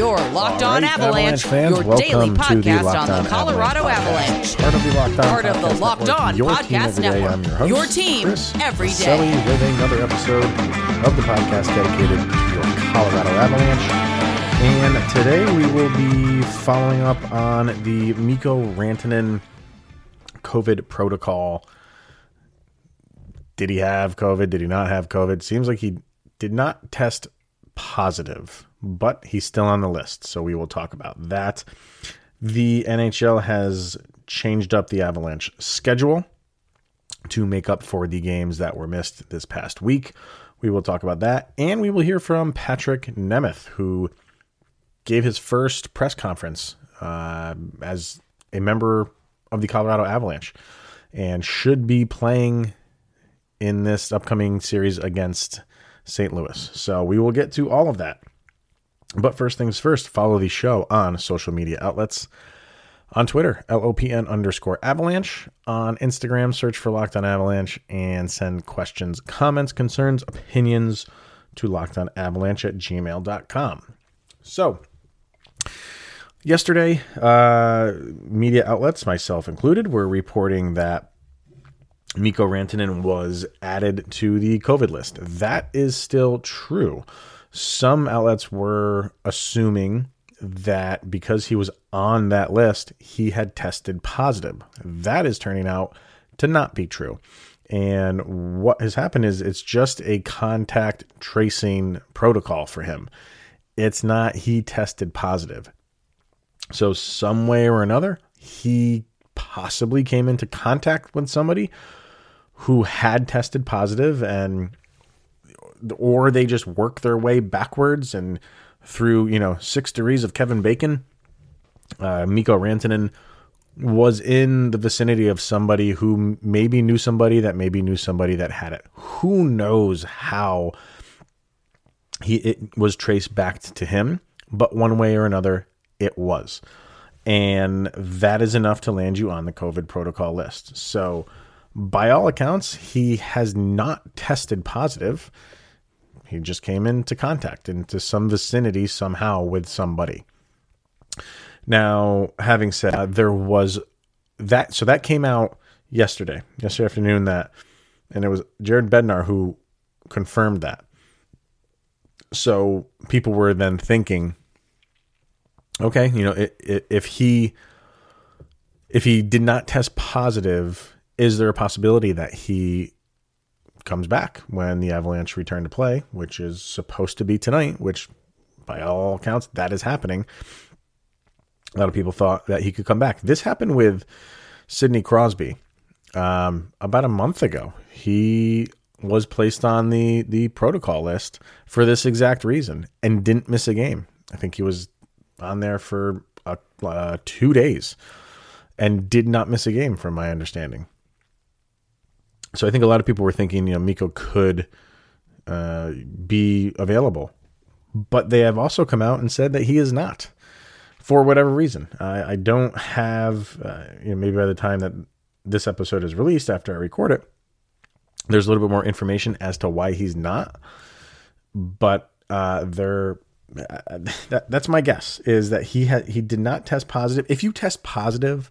Your Locked On Avalanche, Avalanche fans, your daily the podcast Locked on the Colorado Avalanche Avalanche. Part of the Locked On Part of the Podcast Locked Network, On your team Podcast every day. Network. I'm your host, Your team Chris every day. With another episode of the podcast dedicated to your Colorado Avalanche. And today we will be following up on the Mikko Rantanen COVID protocol. Did he have COVID? Did he not have COVID? Seems like he did not test positive, but he's still on the list. So we will talk about that. The NHL has changed up the Avalanche schedule to make up for the games that were missed this past week. We will talk about that. And we will hear from Patrick Nemeth, who gave his first press conference uh, as a member of the Colorado Avalanche and should be playing in this upcoming series against St. Louis. So we will get to all of that. But first things first, follow the show on social media outlets. On Twitter, LOPN underscore avalanche. On Instagram, search for Locked on Avalanche and send questions, comments, concerns, opinions to lockedonavalanche at gmail.com. So, yesterday, uh, media outlets, myself included, were reporting that Mikko Rantanen was added to the COVID list. That is still true. Some outlets were assuming that because he was on that list, he had tested positive. That is turning out to not be true. And what has happened is it's just a contact tracing protocol for him. It's not he tested positive. So, some way or another, he possibly came into contact with somebody who had tested positive and or they just work their way backwards and through you know six degrees of Kevin Bacon. Uh, Mikko Rantanen was in the vicinity of somebody who maybe knew somebody that maybe knew somebody that had it. Who knows how he it was traced back to him, but one way or another, it was, and that is enough to land you on the COVID protocol list. So by all accounts, he has not tested positive. He just came into contact into some vicinity somehow with somebody. Now, having said that, there was that, so that came out yesterday, yesterday afternoon. That, and it was Jared Bednar who confirmed that. So people were then thinking, okay, you know, it, it, if he if he did not test positive is there a possibility that he comes back when the Avalanche return to play, which is supposed to be tonight, which by all accounts, that is happening. A lot of people thought that he could come back. This happened with Sidney Crosby um, about a month ago. He was placed on the the protocol list for this exact reason and didn't miss a game. I think he was on there for uh, two days and did not miss a game, from my understanding. So I think a lot of people were thinking, you know, Mikko could uh, be available, but they have also come out and said that he is not, for whatever reason. I, I don't have, uh, you know, maybe by the time that this episode is released, after I record it, there's a little bit more information as to why he's not. But uh, there, uh, that, that's my guess is that he had he did not test positive. If you test positive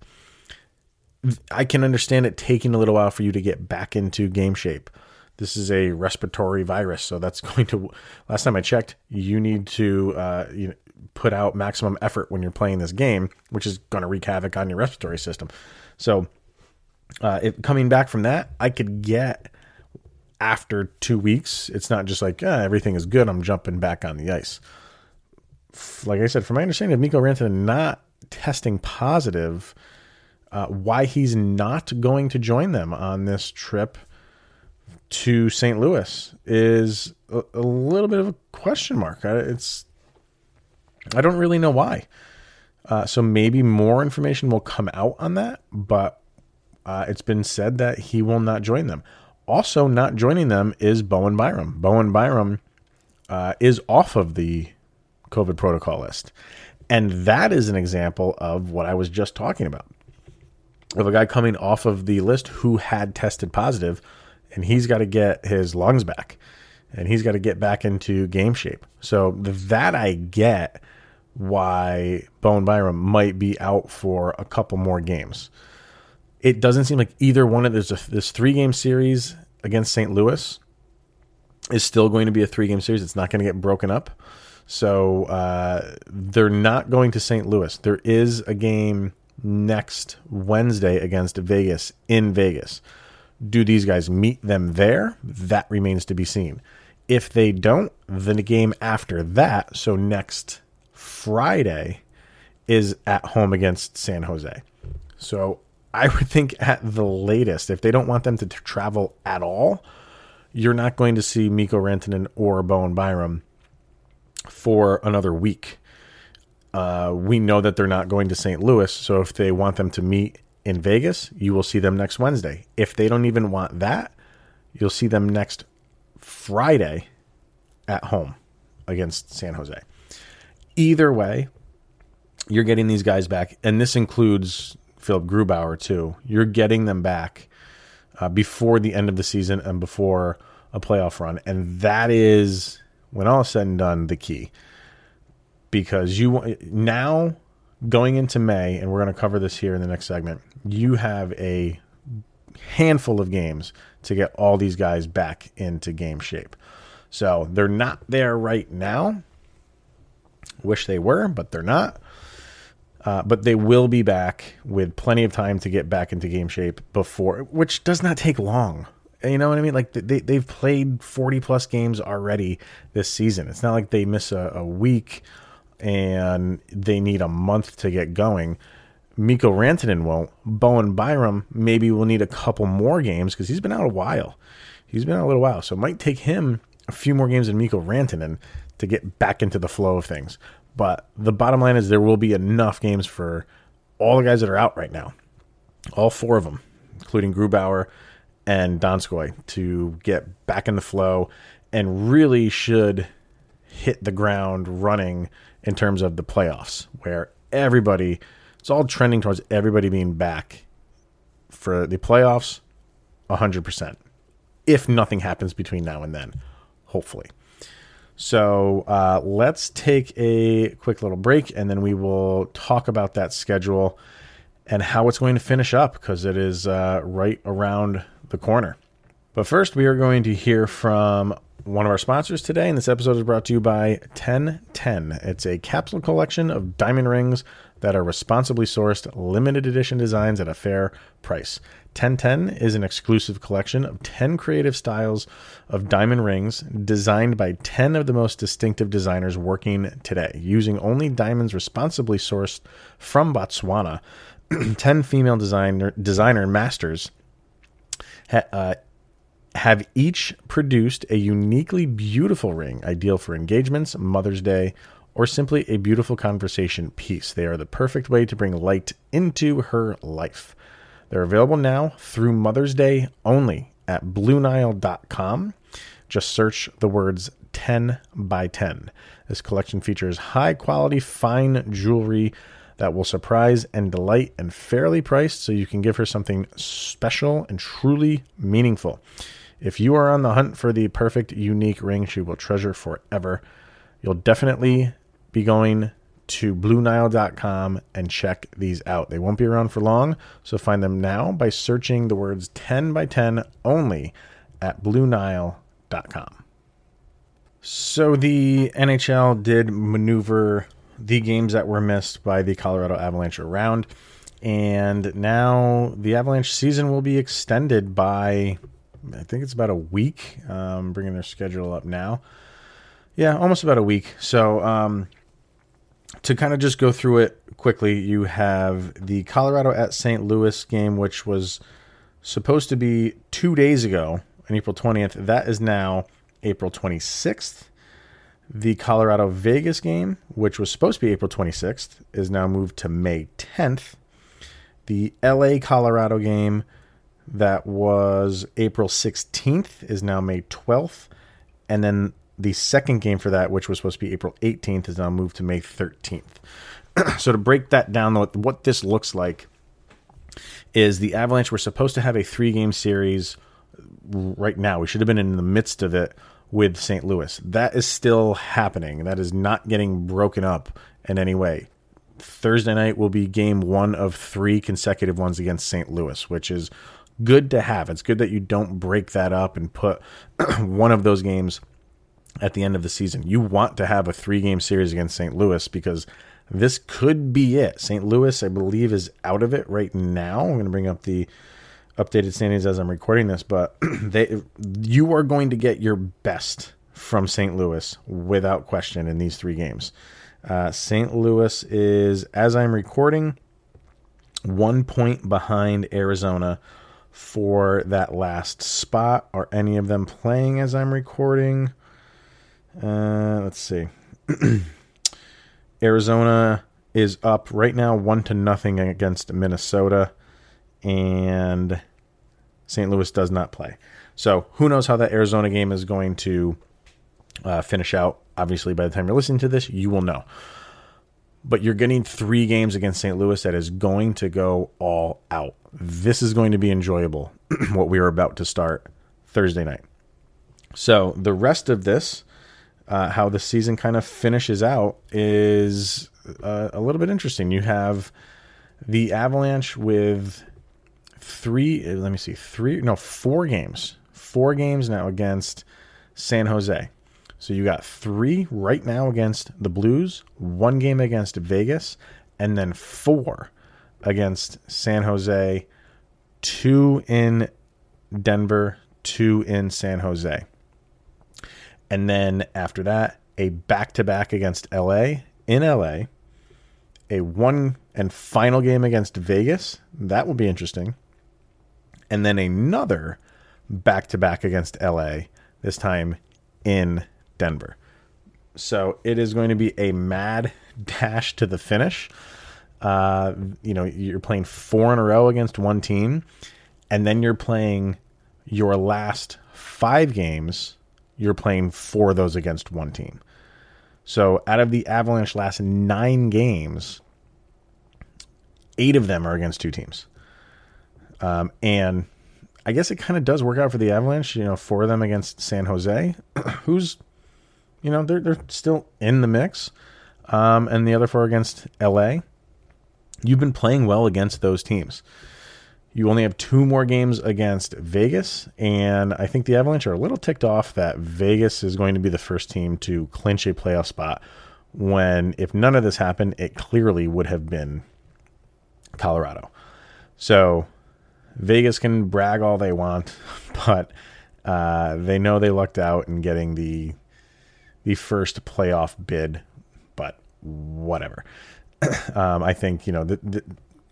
I can understand it taking a little while for you to get back into game shape. This is a respiratory virus, so that's going to. Last time I checked, you need to uh, you know, put out maximum effort when you're playing this game, which is going to wreak havoc on your respiratory system. So, uh, coming back from that, I could get after two weeks. It's not just like ah, everything is good. I'm jumping back on the ice. Like I said, from my understanding of Mikko Rantanen not testing positive uh, why he's not going to join them on this trip to St. Louis is a, a little bit of a question mark. It's I don't really know why. Uh, so maybe more information will come out on that, but uh, it's been said that he will not join them. Also, not joining them is Bowen Byram. Bowen Byram uh, is off of the COVID protocol list. And that is an example of what I was just talking about of a guy coming off of the list who had tested positive, and he's got to get his lungs back and he's got to get back into game shape. So that I get why Bowen Byram might be out for a couple more games. It doesn't seem like either one of this this three game series against St. Louis is still going to be a three game series. It's not going to get broken up. So uh, they're not going to St. Louis. There is a game next Wednesday against Vegas in Vegas. Do these guys meet them there? That remains to be seen. If they don't, then the game after that, so next Friday, is at home against San Jose. So I would think at the latest, if they don't want them to travel at all, you're not going to see Mikko Rantanen or Bowen Byram for another week. Uh, we know that they're not going to St. Louis, so if they want them to meet in Vegas, you will see them next Wednesday. If they don't even want that, you'll see them next Friday at home against San Jose. Either way, you're getting these guys back, and this includes Philipp Grubauer too. You're getting them back uh, before the end of the season and before a playoff run, and that is when all is said and done the key because you now going into May, and we're going to cover this here in the next segment. You have a handful of games to get all these guys back into game shape. So they're not there right now. Wish they were, but they're not. Uh, but they will be back with plenty of time to get back into game shape before, which does not take long. You know what I mean? Like they they've played forty plus games already this season. It's not like they miss a, a week and they need a month to get going. Mikko Rantanen won't. Bowen Byram maybe will need a couple more games because he's been out a while. He's been out a little while, so it might take him a few more games than Mikko Rantanen to get back into the flow of things. But the bottom line is there will be enough games for all the guys that are out right now, all four of them, including Grubauer and Donskoy, to get back in the flow and really should hit the ground running in terms of the playoffs, where everybody, it's all trending towards everybody being back for the playoffs 100%. If nothing happens between now and then, hopefully. So uh, let's take a quick little break and then we will talk about that schedule and how it's going to finish up because it is uh, right around the corner. But first, we are going to hear from one of our sponsors today, and this episode is brought to you by 1010. It's a capsule collection of diamond rings that are responsibly sourced, limited edition designs at a fair price. 1010 is an exclusive collection of 10 creative styles of diamond rings designed by 10 of the most distinctive designers working today, using only diamonds responsibly sourced from Botswana. 10 female designer designer masters uh, have each produced a uniquely beautiful ring, ideal for engagements, Mother's Day, or simply a beautiful conversation piece. They are the perfect way to bring light into her life. They're available now through Mother's Day only at BlueNile.com. Just search the words 10 by 10. This collection features high quality, fine jewelry that will surprise and delight and fairly priced so you can give her something special and truly meaningful. If you are on the hunt for the perfect, unique ring she will treasure forever, you'll definitely be going to BlueNile.com and check these out. They won't be around for long, so find them now by searching the words 10 by 10 only at BlueNile.com. So the NHL did maneuver the games that were missed by the Colorado Avalanche around, and now the Avalanche season will be extended by I think it's about a week. Um, bringing their schedule up now. Yeah, almost about a week. So um, to kind of just go through it quickly, you have the Colorado at St. Louis game, which was supposed to be two days ago, on April 20th. That is now April 26th. The Colorado Vegas game, which was supposed to be April 26th, is now moved to May 10th. The LA Colorado game that was April 16th is now May 12th. And then the second game for that, which was supposed to be April 18th, is now moved to May 13th. so to break that down, what this looks like is the Avalanche were supposed to have a three game series right now. We should have been in the midst of it with St. Louis. That is still happening. That is not getting broken up in any way. Thursday night will be game one of three consecutive ones against St. Louis, which is good to have. It's good that you don't break that up and put one of those games at the end of the season. You want to have a three game series against St. Louis because this could be it. St. Louis, I believe, is out of it right now. I'm going to bring up the updated standings as I'm recording this, but they you are going to get your best from St. Louis without question in these three games. Uh, St. Louis is, as I'm recording, one point behind Arizona for that last spot. Are any of them playing as I'm recording? Uh, let's see. Arizona is up right now, one to nothing against Minnesota, and St. Louis does not play. So who knows how that Arizona game is going to uh, finish out? Obviously, by the time you're listening to this, you will know. But you're getting three games against St. Louis that is going to go all out. This is going to be enjoyable, what we are about to start Thursday night. So the rest of this uh, how the season kind of finishes out is uh, a little bit interesting. You have the Avalanche with three, uh, let me see, three, no, four games, four games now against San Jose. So you got three right now against the Blues, one game against Vegas, and then four against San Jose, two in Denver, two in San Jose. And then after that, a back to back against LA in LA, a one and final game against Vegas. That will be interesting. And then another back to back against LA, this time in Denver. So it is going to be a mad dash to the finish. Uh, you know, you're playing four in a row against one team, and then you're playing your last five games you're playing four of those against one team. So out of the Avalanche last nine games, eight of them are against two teams. Um, and I guess it kind of does work out for the Avalanche. You know, four of them against San Jose, who's, you know, they're they're still in the mix, um, and the other four against LA. You've been playing well against those teams. You only have two more games against Vegas, and I think the Avalanche are a little ticked off that Vegas is going to be the first team to clinch a playoff spot. When, if none of this happened, it clearly would have been Colorado. So Vegas can brag all they want, but uh, they know they lucked out in getting the the first playoff bid. But whatever. um, I think you know the, the,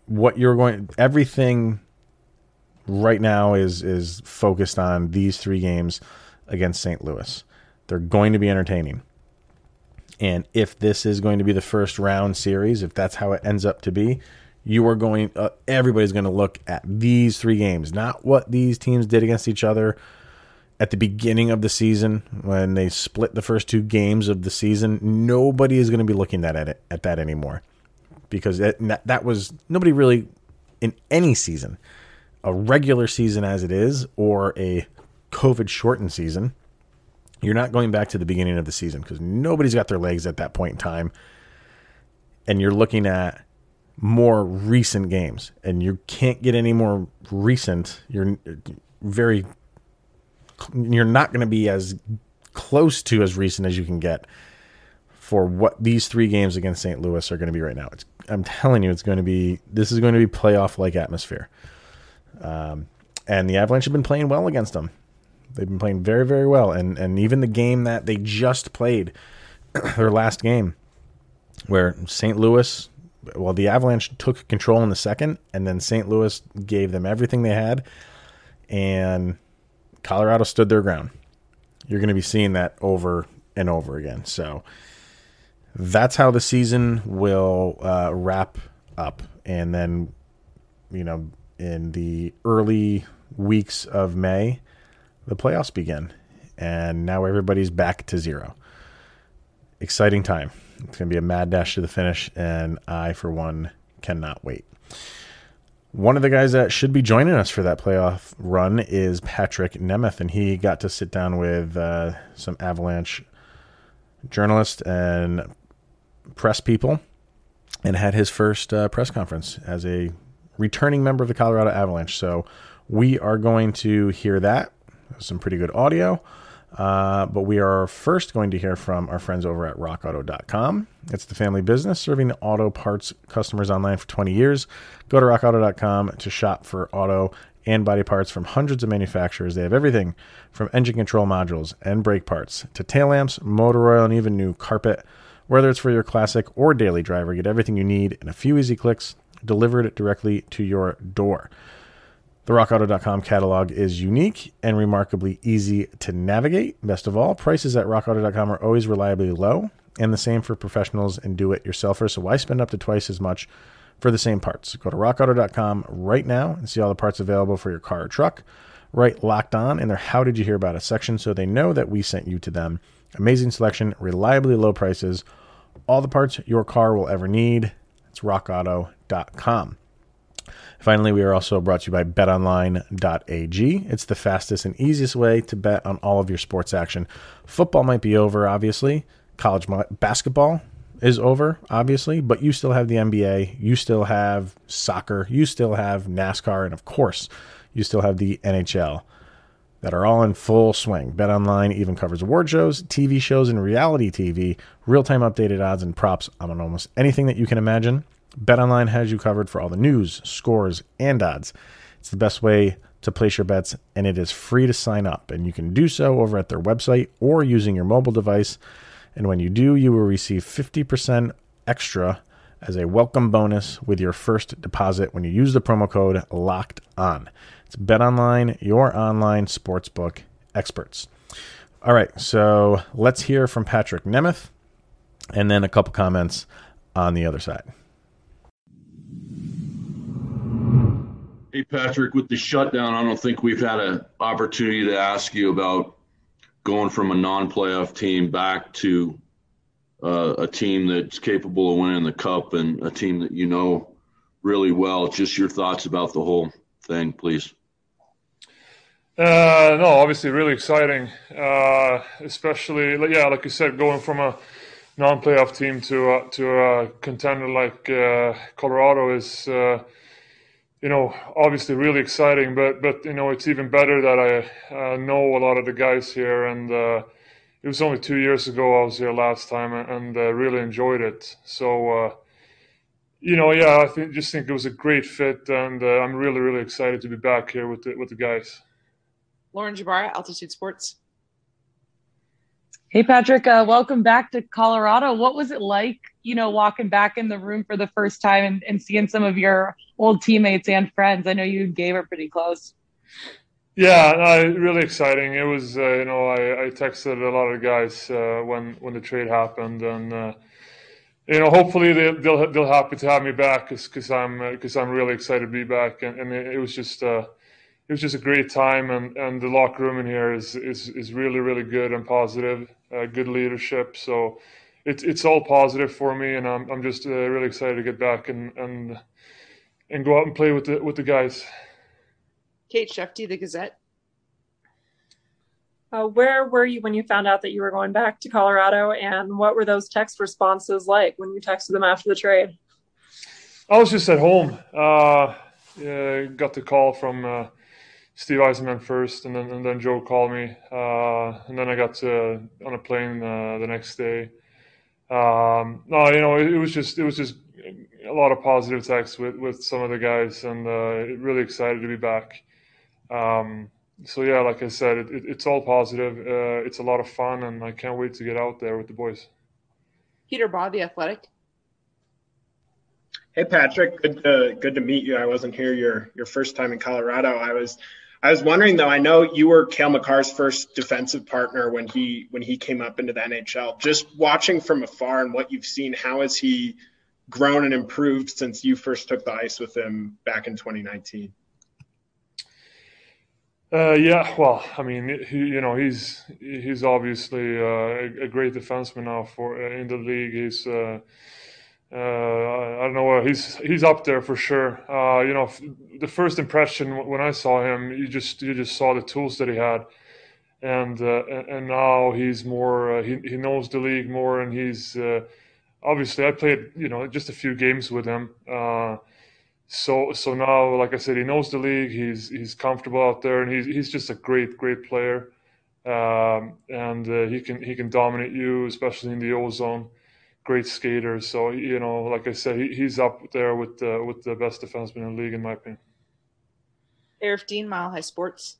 what you're going everything right now is is focused on these three games against St. Louis. They're going to be entertaining. And if this is going to be the first round series, if that's how it ends up to be, you are going uh, everybody's going to look at these three games, not what these teams did against each other at the beginning of the season when they split the first two games of the season. Nobody is going to be looking at it at that anymore because it, that was nobody really in any season a regular season as it is or a COVID shortened season, you're not going back to the beginning of the season because nobody's got their legs at that point in time. And you're looking at more recent games, and you can't get any more recent. You're very, you're not going to be as close to as recent as you can get for what these three games against St. Louis are going to be right now. It's, I'm telling you, it's going to be, this is going to be playoff like atmosphere. Um, and the Avalanche have been playing well against them. They've been playing very, very well. And and even the game that they just played, their last game, where St. Louis, well, the Avalanche took control in the second, and then St. Louis gave them everything they had, and Colorado stood their ground. You're going to be seeing that over and over again. So that's how the season will uh, wrap up, and then you know in the early weeks of May, the playoffs begin. And now everybody's back to zero. Exciting time. It's going to be a mad dash to the finish, and I, for one, cannot wait. One of the guys that should be joining us for that playoff run is Patrick Nemeth, and he got to sit down with uh, some Avalanche journalists and press people and had his first uh, press conference as a returning member of the Colorado Avalanche. So we are going to hear that. Some pretty good audio. Uh, but we are first going to hear from our friends over at rockauto.com. It's the family business serving auto parts customers online for 20 years. Go to rockauto.com to shop for auto and body parts from hundreds of manufacturers. They have everything from engine control modules and brake parts to tail lamps, motor oil, and even new carpet. Whether it's for your classic or daily driver, get everything you need in a few easy clicks delivered directly to your door. The rockauto.com catalog is unique and remarkably easy to navigate. Best of all, prices at rockauto.com are always reliably low, and the same for professionals and do it yourselfers. So, why spend up to twice as much for the same parts? Go to rockauto.com right now and see all the parts available for your car or truck. Right locked on in their How Did You Hear About Us section so they know that we sent you to them. Amazing selection, reliably low prices, all the parts your car will ever need. It's rockauto.com. Finally, we are also brought to you by betonline.ag. It's the fastest and easiest way to bet on all of your sports action. Football might be over, obviously. College basketball is over, obviously, but you still have the NBA, you still have soccer, you still have NASCAR, and of course, you still have the NHL that are all in full swing. BetOnline even covers award shows, TV shows, and reality TV, real time updated odds and props on almost anything that you can imagine. BetOnline has you covered for all the news, scores, and odds. It's the best way to place your bets, and it is free to sign up. And you can do so over at their website or using your mobile device. And when you do, you will receive 50% extra as a welcome bonus with your first deposit when you use the promo code LOCKED ON. It's BetOnline, your online sportsbook experts. All right, so let's hear from Patrick Nemeth and then a couple comments on the other side. Hey, Patrick, with the shutdown, I don't think we've had an opportunity to ask you about going from a non playoff team back to uh, a team that's capable of winning the cup and a team that you know really well. Just your thoughts about the whole thing, please. Uh, no, obviously, really exciting. Uh, especially, yeah, like you said, going from a non-playoff team to a, to a contender like uh, Colorado is uh, you know, obviously really exciting, but but you know, it's even better that I uh, know a lot of the guys here, and uh, it was only two years ago I was here last time, and uh, really enjoyed it. So, uh, you know, yeah, I think just think it was a great fit, and uh, I'm really really excited to be back here with the with the guys. Lauren Jabara, Altitude Sports. Hey, Patrick, uh, welcome back to Colorado. What was it like, you know, walking back in the room for the first time and, and seeing some of your old teammates and friends? I know you and Gabe are pretty close. Yeah, uh, really exciting. It was, uh, you know, I, I, texted a lot of guys uh, when when the trade happened, and uh, you know, hopefully they, will they'll they'll happy to have me back because I'm because uh, I'm really excited to be back, and, and it, it was just it was just a great time, and, and the locker room in here is is, is really really good and positive, uh, good leadership. So it's it's all positive for me, and I'm I'm just uh, really excited to get back and and and go out and play with the with the guys. Kate Shefte, the Gazette. Uh, where were you when you found out that you were going back to Colorado, and what were those text responses like when you texted them after the trade? I was just at home. Uh, yeah, got the call from uh, Steve Yzerman first, and then and then Joe called me, uh, and then I got to on a plane uh, the next day. Um, no, you know, it, it, was just it was just a lot of positive texts with with some of the guys, and uh, really excited to be back. Um, so yeah, like I said, it, it, it's all positive. Uh, it's a lot of fun, and I can't wait to get out there with the boys. Peter Baugh, the Athletic. Hey Patrick, good to good to meet you. I wasn't here your your first time in Colorado. I was I was wondering though. I know you were Cale Makar's first defensive partner when he when he came up into the NHL. Just watching from afar and what you've seen, how has he grown and improved since you first took the ice with him back in 2019? Uh, yeah, well, I mean, he, you know, he's he's obviously uh, a, a, great defenseman now for uh, in the league. He's uh, uh, I don't know. He's he's up there for sure. Uh, you know, the first impression when I saw him, you just you just saw the tools that he had, and and now he's more. He he knows the league more, and he's. Obviously I played you know just a few games with him. Uh, so so now, like I said, he knows the league. He's he's comfortable out there, and he's he's just a great great player. Um, and uh, he can he can dominate you, especially in the O zone. Great skater. So you know, like I said, he, he's up there with the with the best defenseman in the league, in my opinion. Aarif Deen, Mile High Sports.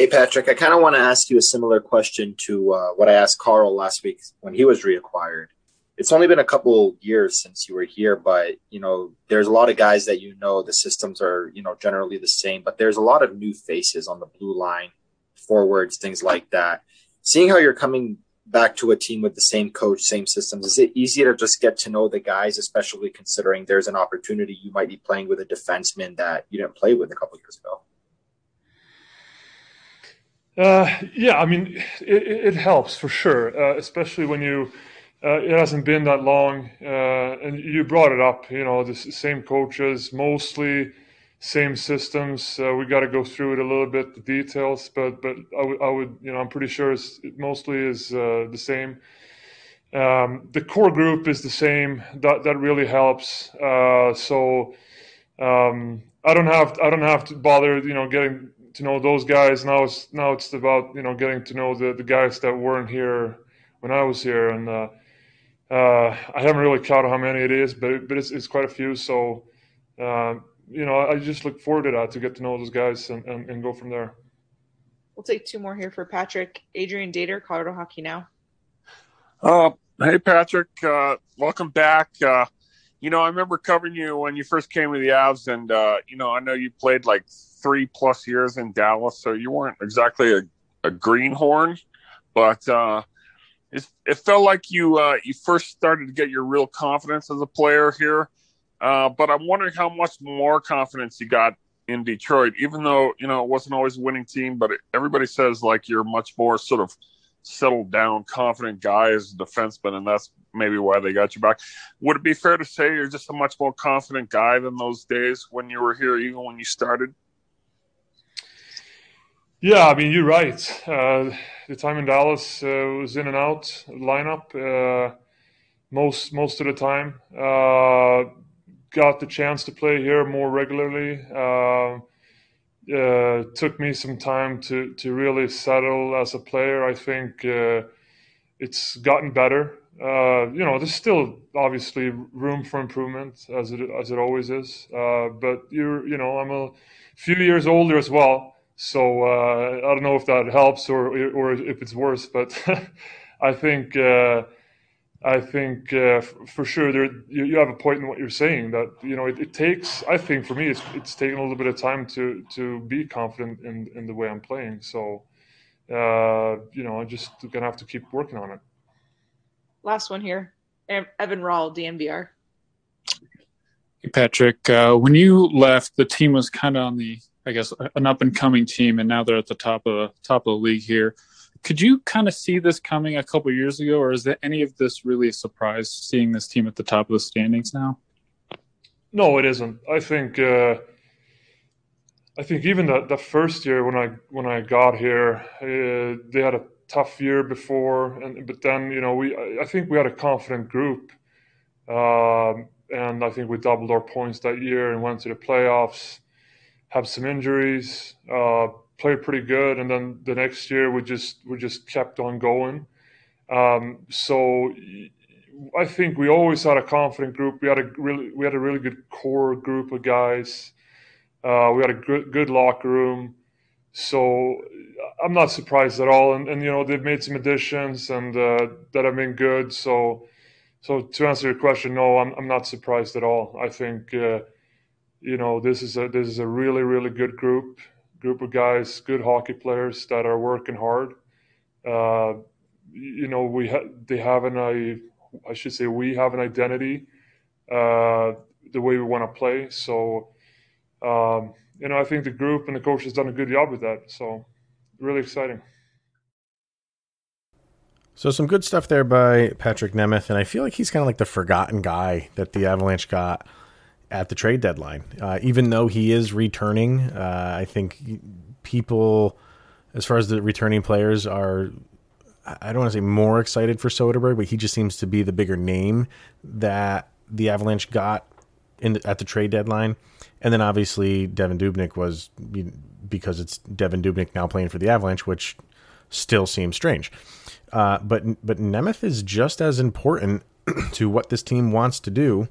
Hey, Patrick, I kind of want to ask you a similar question to uh, what I asked Carl last week when he was reacquired. It's only been a couple years since you were here, but you know, there's a lot of guys that you know the systems are, you know, generally the same, but there's a lot of new faces on the blue line, forwards, things like that. Seeing how you're coming back to a team with the same coach, same systems, is it easier to just get to know the guys, especially considering there's an opportunity you might be playing with a defenseman that you didn't play with a couple years ago? Uh, yeah, I mean, it, it helps for sure, uh, especially when you. Uh, it hasn't been that long, uh, and you brought it up. You know, the same coaches, mostly same systems. Uh, we got to go through it a little bit, the details, but but I, w- I would, you know, I'm pretty sure it mostly is uh, the same. Um, the core group is the same. That that really helps. so um, I don't have I don't have to bother, you know, getting to know those guys. Now it's now it's about you know getting to know the, the guys that weren't here when I was here, and uh, uh, I haven't really counted how many it is, but but it's, it's quite a few. So uh, you know I just look forward to that to get to know those guys and, and, and go from there. We'll take two more here for Patrick. Adrian Dater, Colorado Hockey Now. Uh, hey Patrick, uh, welcome back. Uh, you know, I remember covering you when you first came to the Avs, and uh, you know, I know you played like three plus years in Dallas, so you weren't exactly a, a greenhorn, but uh, it, it felt like you uh, you first started to get your real confidence as a player here. Uh, but I'm wondering how much more confidence you got in Detroit, even though you know it wasn't always a winning team. But it, everybody says like you're much more sort of settled down, confident guy as a defenseman, and that's maybe why they got you back. Would it be fair to say you're just a much more confident guy than those days when you were here, even when you started? Yeah, I mean you're right. Uh, the time in Dallas uh, was in and out lineup uh, most most of the time. Uh, got the chance to play here more regularly. Uh, uh, took me some time to to really settle as a player. I think it's gotten better. you know, there's still obviously room for improvement as it as it always is. but you're you know I'm a few years older as well. So uh, I don't know if that helps or or if it's worse, but I think uh, I think uh, for sure there you, you, have a point in what you're saying that you know it, it, takes I think for me it's it's taken a little bit of time to to be confident in in the way I'm playing. So uh, you know I'm just gonna have to keep working on it. Last one here, Evan Rawal, DNVR. Hey Patrick, uh, when you left, the team was kind of on the I guess, an up and coming team, and now they're at the top of the top of the league here. Could you kind of see this coming a couple years ago, or is there any of this really a surprise seeing this team at the top of the standings now? No, it isn't. I think uh, I think even the, the first year when I when I got here, uh, they had a tough year before, and but then you know we I think we had a confident group, um, and I think we doubled our points that year and went to the playoffs have some injuries, uh, played pretty good, and then the next year we just we just kept on going. Um, so I think we always had a confident group. We had a really we had a really good core group of guys. Uh, we had a good good locker room. So I'm not surprised at all. And, and you know they've made some additions and uh, that have been good. So so to answer your question, no, I'm I'm not surprised at all. I think. Uh, you know this is a this is a really really good group group of guys, good hockey players that are working hard. Uh, you know we ha- they have an I I should say we have an identity uh, the way we want to play. So um, you know I think the group and the coach has done a good job with that. So really exciting. So some good stuff there by Patrick Nemeth, and I feel like he's kind of like the forgotten guy that the Avalanche got at the trade deadline. Uh, even though he is returning, uh, I think people, as far as the returning players, are I don't want to say more excited for Soderberg, but he just seems to be the bigger name that the Avalanche got in the, at the trade deadline. And then obviously Devin Dubnyk was because it's Devin Dubnyk now playing for the Avalanche, which still seems strange. Uh, but but Nemeth is just as important to what this team wants to do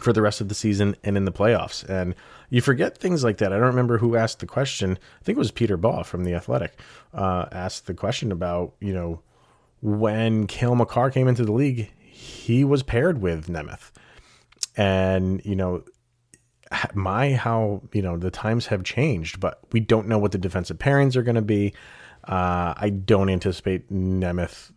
for the rest of the season and in the playoffs. And you forget things like that. I don't remember who asked the question. I think it was Peter Baugh from the Athletic uh, asked the question about you know when Cale Makar came into the league, he was paired with Nemeth, and you know my how you know the times have changed, but we don't know what the defensive pairings are going to be. Uh, I don't anticipate Nemeth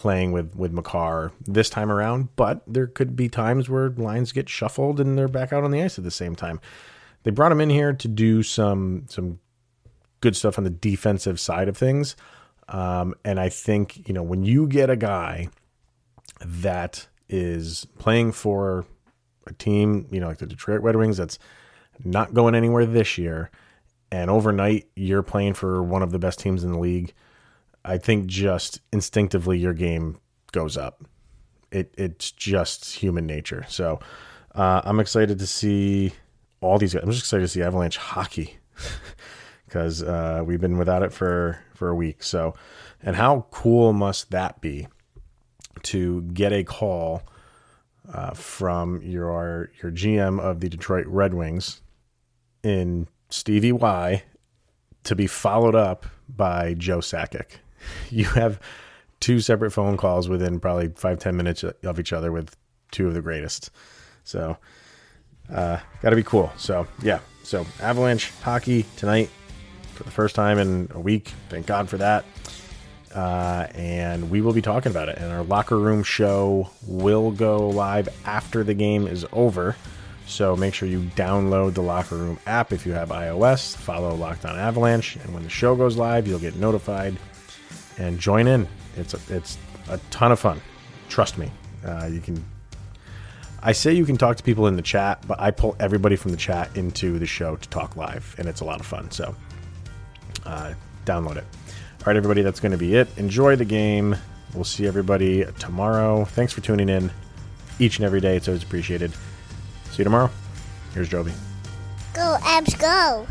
playing with with Makar this time around, but there could be times where lines get shuffled and they're back out on the ice at the same time. They brought him in here to do some some good stuff on the defensive side of things, um, and I think you know when you get a guy that is playing for a team, you know, like the Detroit Red Wings, that's not going anywhere this year, and overnight you're playing for one of the best teams in the league. I think just instinctively your game goes up. It it's just human nature. So uh, I'm excited to see all these. guys. I'm just excited to see Avalanche hockey because uh, we've been without it for for a week. So, and how cool must that be to get a call uh, from your your GM of the Detroit Red Wings in Stevie Y to be followed up by Joe Sakic. You have two separate phone calls within probably five ten minutes of each other with two of the greatest. So, uh, got to be cool. So yeah. So Avalanche hockey tonight for the first time in a week. Thank God for that. Uh, and we will be talking about it. And our locker room show will go live after the game is over. So make sure you download the locker room app if you have iOS. Follow Locked On Avalanche, and when the show goes live, you'll get notified and join in. It's a, it's a ton of fun. Trust me. Uh, you can. I say you can talk to people in the chat, but I pull everybody from the chat into the show to talk live, and it's a lot of fun. So uh, download it. All right, everybody, that's going to be it. Enjoy the game. We'll see everybody tomorrow. Thanks for tuning in each and every day. It's always appreciated. See you tomorrow. Here's Jovi. Go, Avs, go.